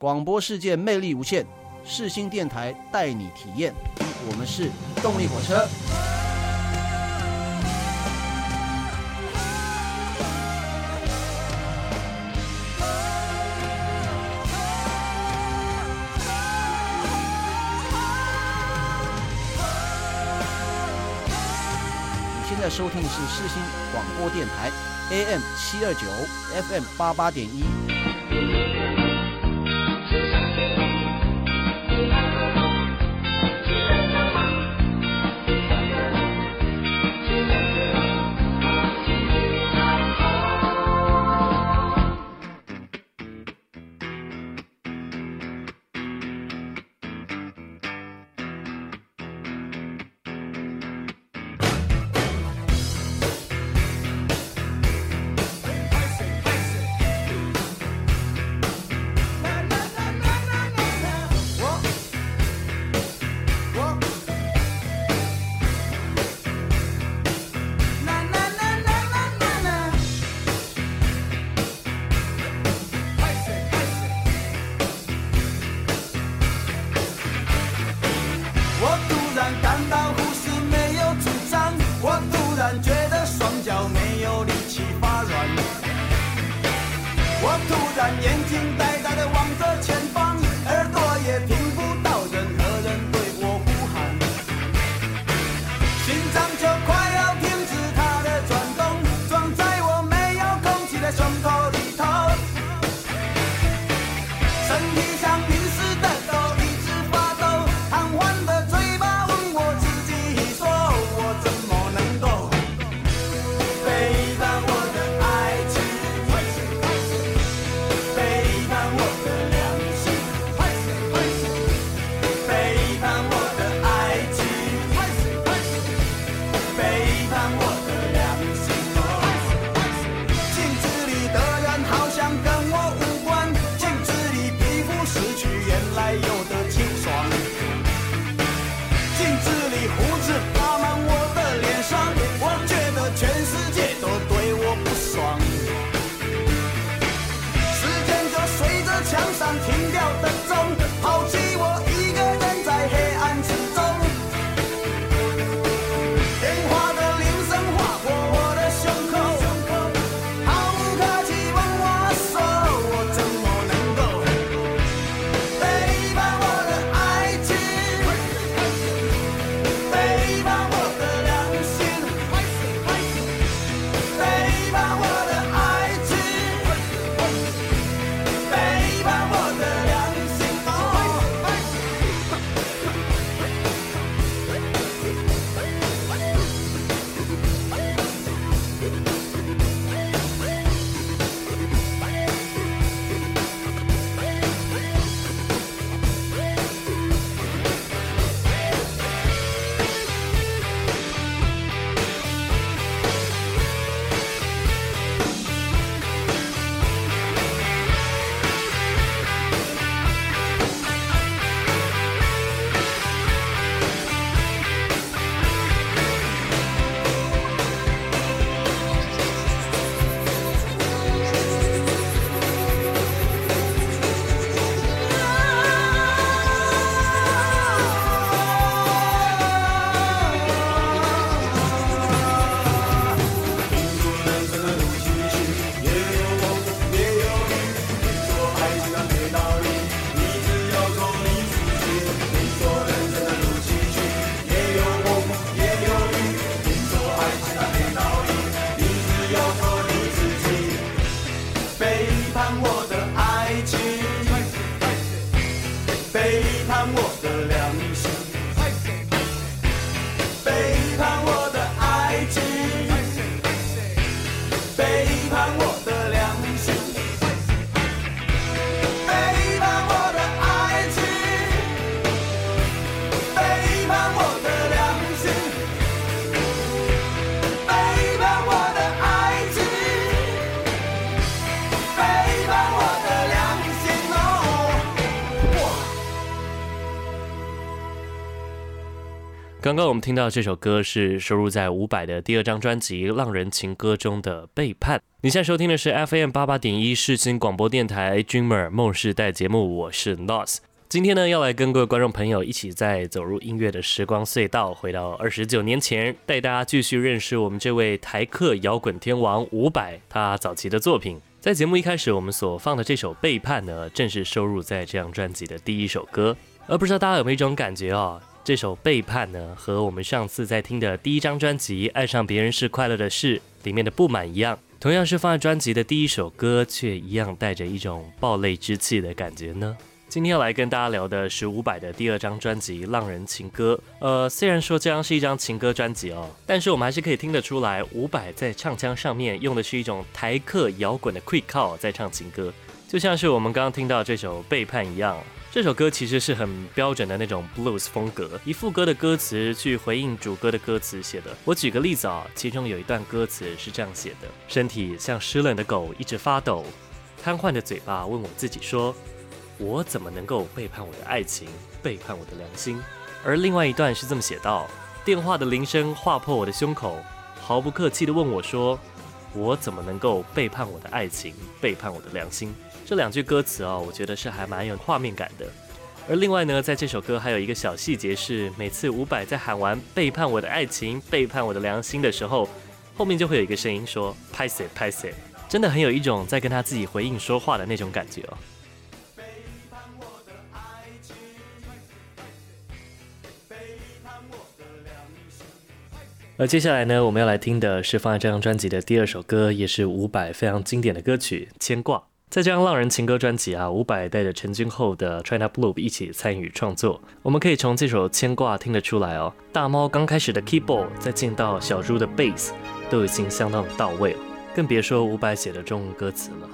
广播世界魅力无限，世新电台带你体验。我们是动力火车。你现在收听的是世新广播电台，AM 七二九，FM 八八点一。们听到这首歌是收录在伍佰的第二张专辑《浪人情歌》中的《背叛》。你现在收听的是 FM 八八点一世新广播电台 Dreamer 梦世代节目，我是 Nos。今天呢，要来跟各位观众朋友一起再走入音乐的时光隧道，回到二十九年前，带大家继续认识我们这位台客摇滚天王伍佰他早期的作品。在节目一开始，我们所放的这首《背叛》呢，正是收录在这张专辑的第一首歌。而不知道大家有没有一种感觉哦？这首《背叛》呢，和我们上次在听的第一张专辑《爱上别人是快乐的事》里面的不满一样，同样是放在专辑的第一首歌，却一样带着一种暴泪之气的感觉呢。今天要来跟大家聊的是伍佰的第二张专辑《浪人情歌》。呃，虽然说这张是一张情歌专辑哦，但是我们还是可以听得出来，伍佰在唱腔上面用的是一种台客摇滚的 quick call 在唱情歌，就像是我们刚刚听到这首《背叛》一样。这首歌其实是很标准的那种 blues 风格，以副歌的歌词去回应主歌的歌词写的。我举个例子啊，其中有一段歌词是这样写的：身体像湿冷的狗，一直发抖，瘫痪的嘴巴问我自己说：我怎么能够背叛我的爱情，背叛我的良心？而另外一段是这么写道：电话的铃声划破我的胸口，毫不客气地问我说：我怎么能够背叛我的爱情，背叛我的良心？这两句歌词啊，我觉得是还蛮有画面感的。而另外呢，在这首歌还有一个小细节是，每次伍佰在喊完“背叛我的爱情，背叛我的良心”的时候，后面就会有一个声音说“拍死拍死”，真的很有一种在跟他自己回应说话的那种感觉哦。而接下来呢，我们要来听的是放在这张专辑的第二首歌，也是伍佰非常经典的歌曲《牵挂》。在这张《浪人情歌》专辑啊，伍佰带着陈君厚的 China Blue 一起参与创作。我们可以从这首《牵挂》听得出来哦，大猫刚开始的 keyboard，再进到小猪的 bass，都已经相当的到位了，更别说伍佰写的中文歌词了。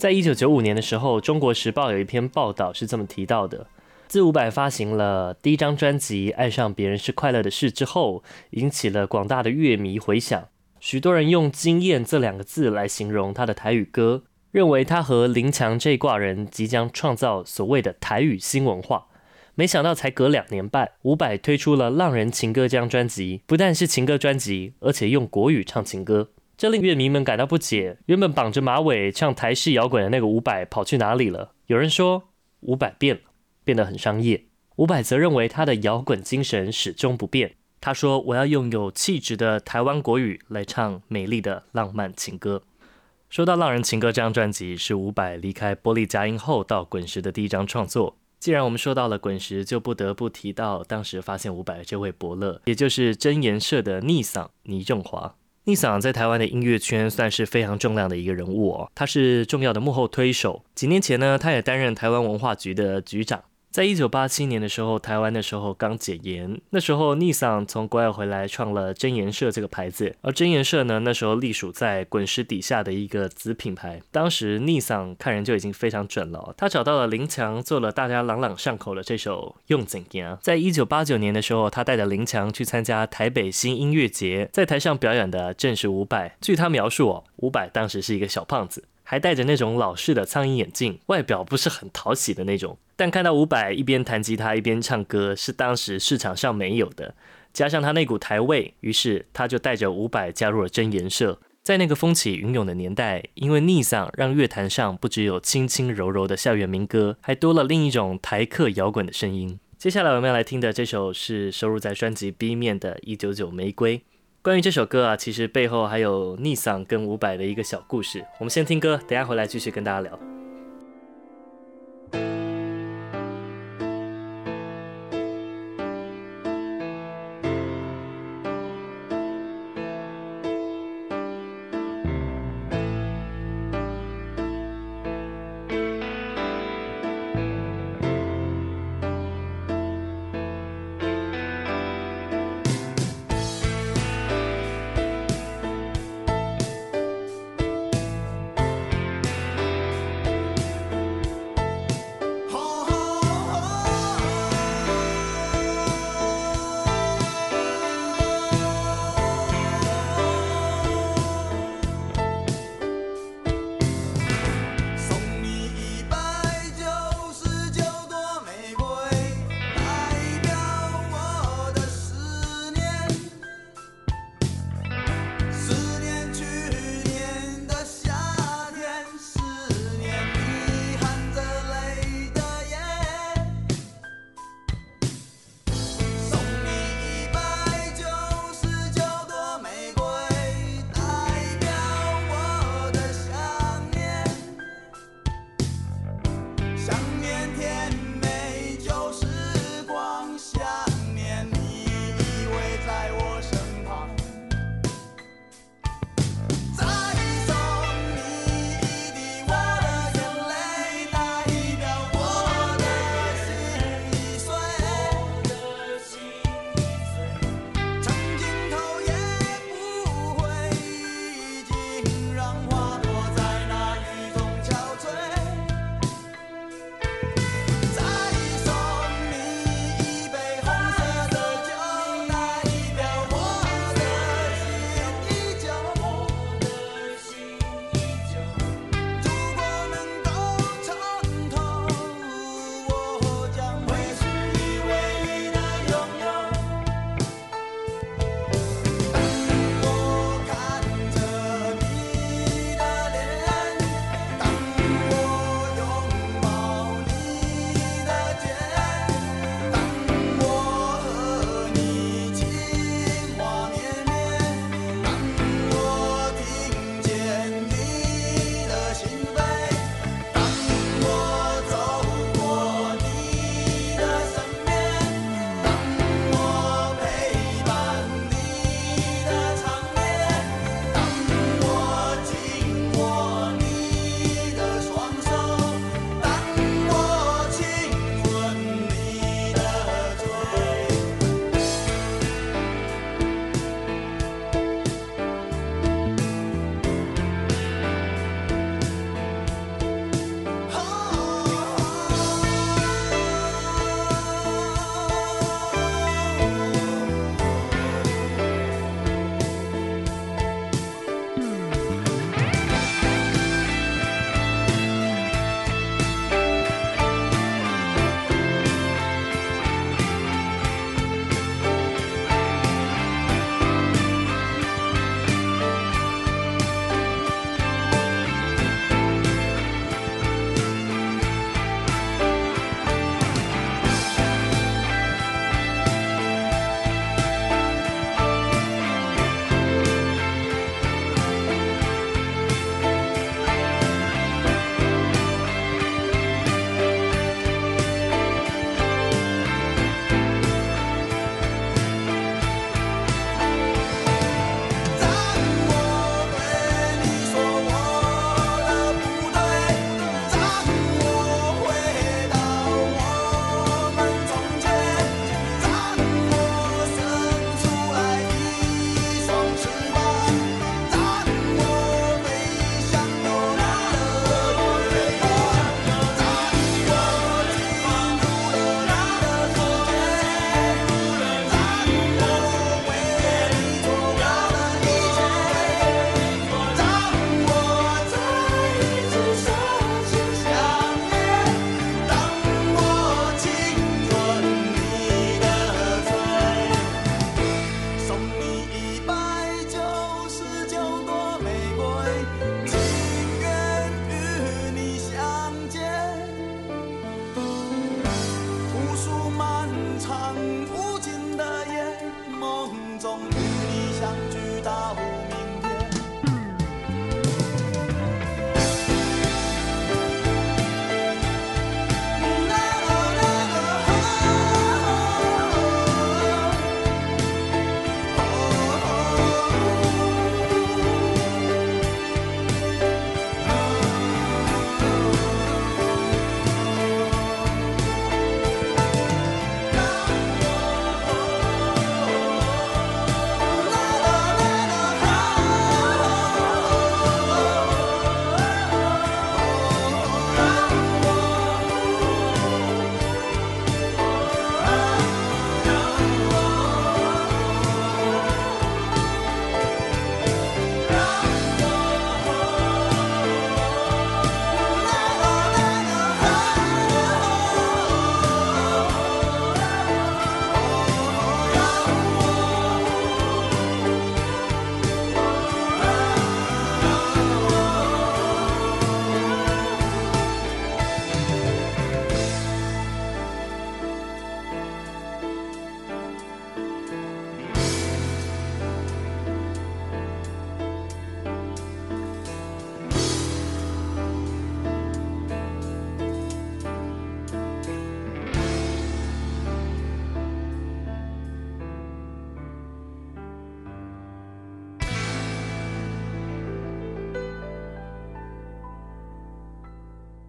在一九九五年的时候，《中国时报》有一篇报道是这么提到的：自伍佰发行了第一张专辑《爱上别人是快乐的事》之后，引起了广大的乐迷回响。许多人用“惊艳”这两个字来形容他的台语歌，认为他和林强这挂人即将创造所谓的台语新文化。没想到才隔两年半，伍佰推出了《浪人情歌》这张专辑，不但是情歌专辑，而且用国语唱情歌。这令乐迷们感到不解，原本绑着马尾唱台式摇滚的那个伍佰跑去哪里了？有人说伍佰变了，变得很商业。伍佰则认为他的摇滚精神始终不变。他说：“我要用有气质的台湾国语来唱美丽的浪漫情歌。”说到《浪人情歌》这张专辑，是伍佰离开玻璃佳音后到滚石的第一张创作。既然我们说到了滚石，就不得不提到当时发现伍佰的这位伯乐，也就是真颜社的逆嗓倪正华。逆嗓在台湾的音乐圈算是非常重量的一个人物哦，他是重要的幕后推手。几年前呢，他也担任台湾文化局的局长。在一九八七年的时候，台湾的时候刚解严，那时候逆嗓从国外回来，创了真颜社这个牌子。而真颜社呢，那时候隶属在滚石底下的一个子品牌。当时逆嗓看人就已经非常准了，他找到了林强，做了大家朗朗上口的这首《用怎样》。在一九八九年的时候，他带着林强去参加台北新音乐节，在台上表演的正是伍佰。据他描述哦，伍佰当时是一个小胖子。还戴着那种老式的苍蝇眼镜，外表不是很讨喜的那种。但看到伍佰一边弹吉他一边唱歌，是当时市场上没有的。加上他那股台味，于是他就带着伍佰加入了真颜社。在那个风起云涌的年代，因为逆嗓让乐坛上不只有轻轻柔柔的校园民歌，还多了另一种台客摇滚的声音。接下来我们要来听的这首是收录在专辑 B 面的《一九九玫瑰》。关于这首歌啊，其实背后还有逆嗓跟伍佰的一个小故事。我们先听歌，等下回来继续跟大家聊。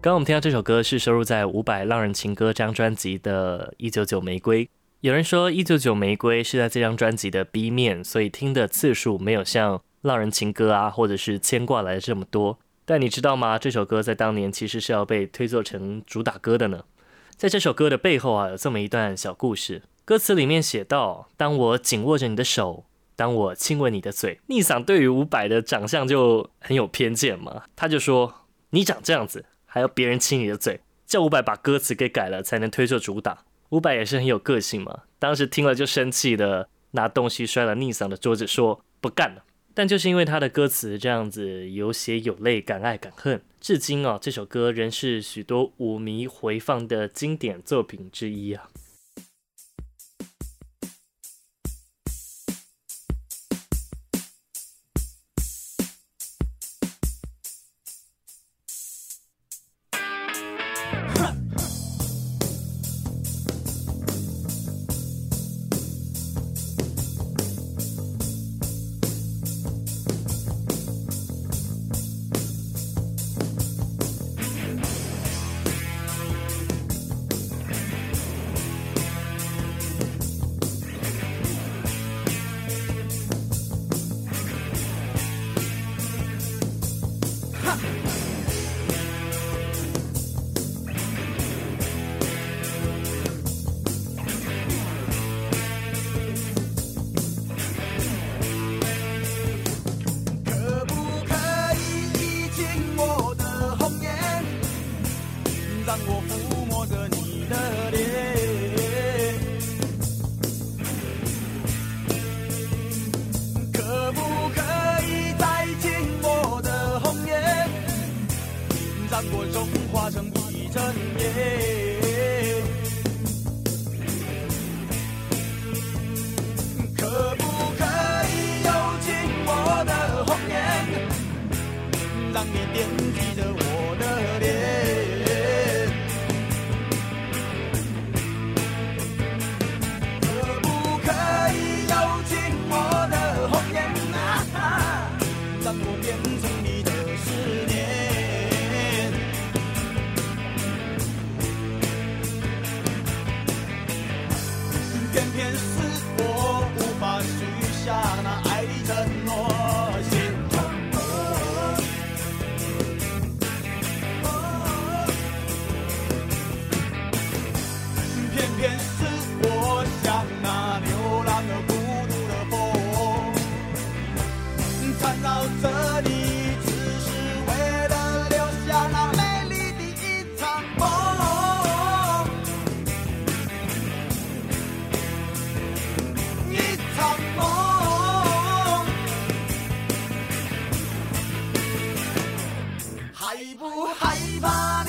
刚刚我们听到这首歌是收录在伍佰《浪人情歌》这张专辑的《一九九玫瑰》。有人说《一九九玫瑰》是在这张专辑的 B 面，所以听的次数没有像《浪人情歌》啊或者是《牵挂》来的这么多。但你知道吗？这首歌在当年其实是要被推作成主打歌的呢。在这首歌的背后啊，有这么一段小故事。歌词里面写道：“当我紧握着你的手，当我亲吻你的嘴。”逆嗓对于伍佰的长相就很有偏见嘛，他就说：“你长这样子。”还要别人亲你的嘴，叫伍佰把歌词给改了才能推出主打。伍佰也是很有个性嘛，当时听了就生气的拿东西摔了逆嗓的桌子，说不干了。但就是因为他的歌词这样子有血有泪，敢爱敢恨，至今啊这首歌仍是许多舞迷回放的经典作品之一啊。一点还不害怕？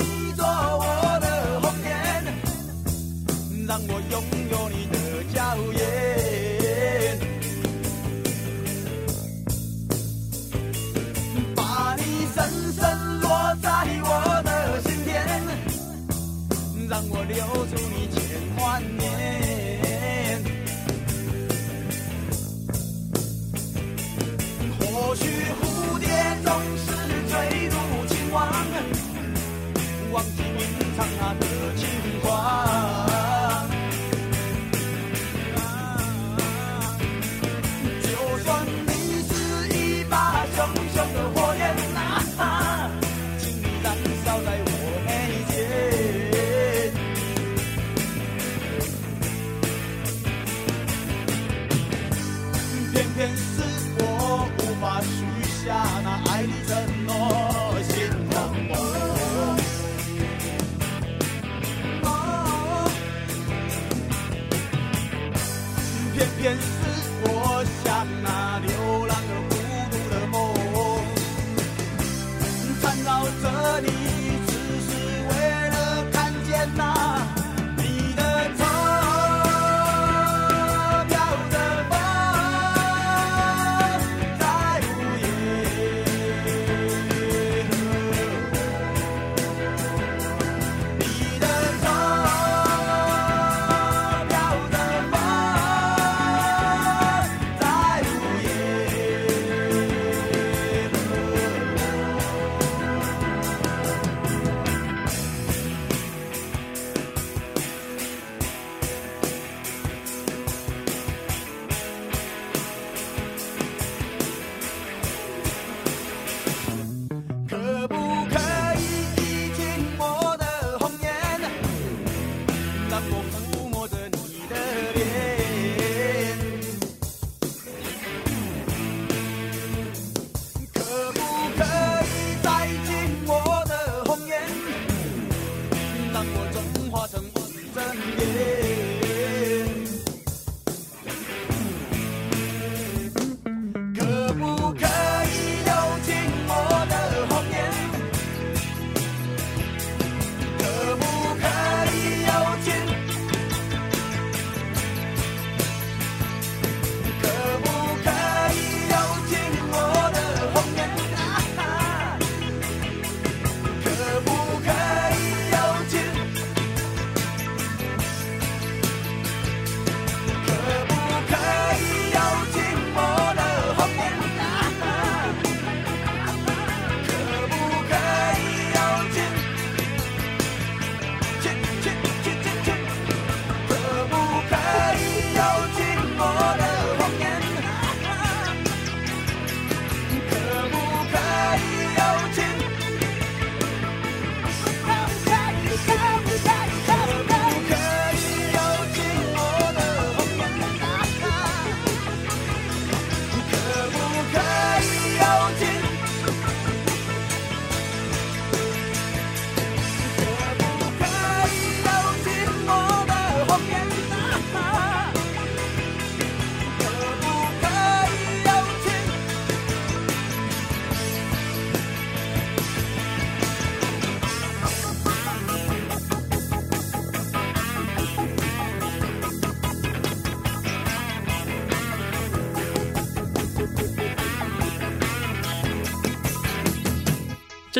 唱他的。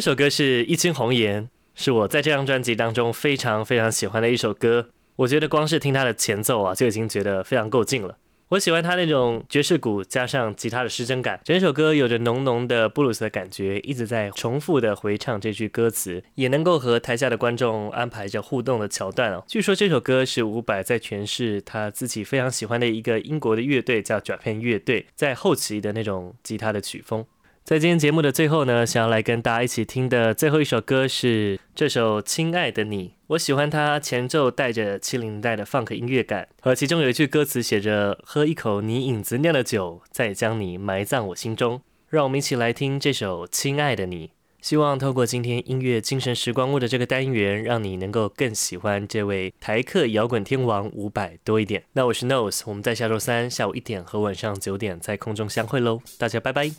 首歌是《一卿红颜》，是我在这张专辑当中非常非常喜欢的一首歌。我觉得光是听它的前奏啊，就已经觉得非常够劲了。我喜欢它那种爵士鼓加上吉他的失真感，整首歌有着浓浓的布鲁斯的感觉，一直在重复的回唱这句歌词，也能够和台下的观众安排着互动的桥段哦。据说这首歌是伍佰在诠释他自己非常喜欢的一个英国的乐队叫 Japan 乐队，在后期的那种吉他的曲风。在今天节目的最后呢，想要来跟大家一起听的最后一首歌是这首《亲爱的你》。我喜欢它前奏带着七零年代的 funk 音乐感，和其中有一句歌词写着“喝一口你影子酿的酒，再将你埋葬我心中”。让我们一起来听这首《亲爱的你》。希望透过今天音乐精神时光屋的这个单元，让你能够更喜欢这位台客摇滚天王伍佰多一点。那我是 Nose，我们在下周三下午一点和晚上九点在空中相会喽，大家拜拜。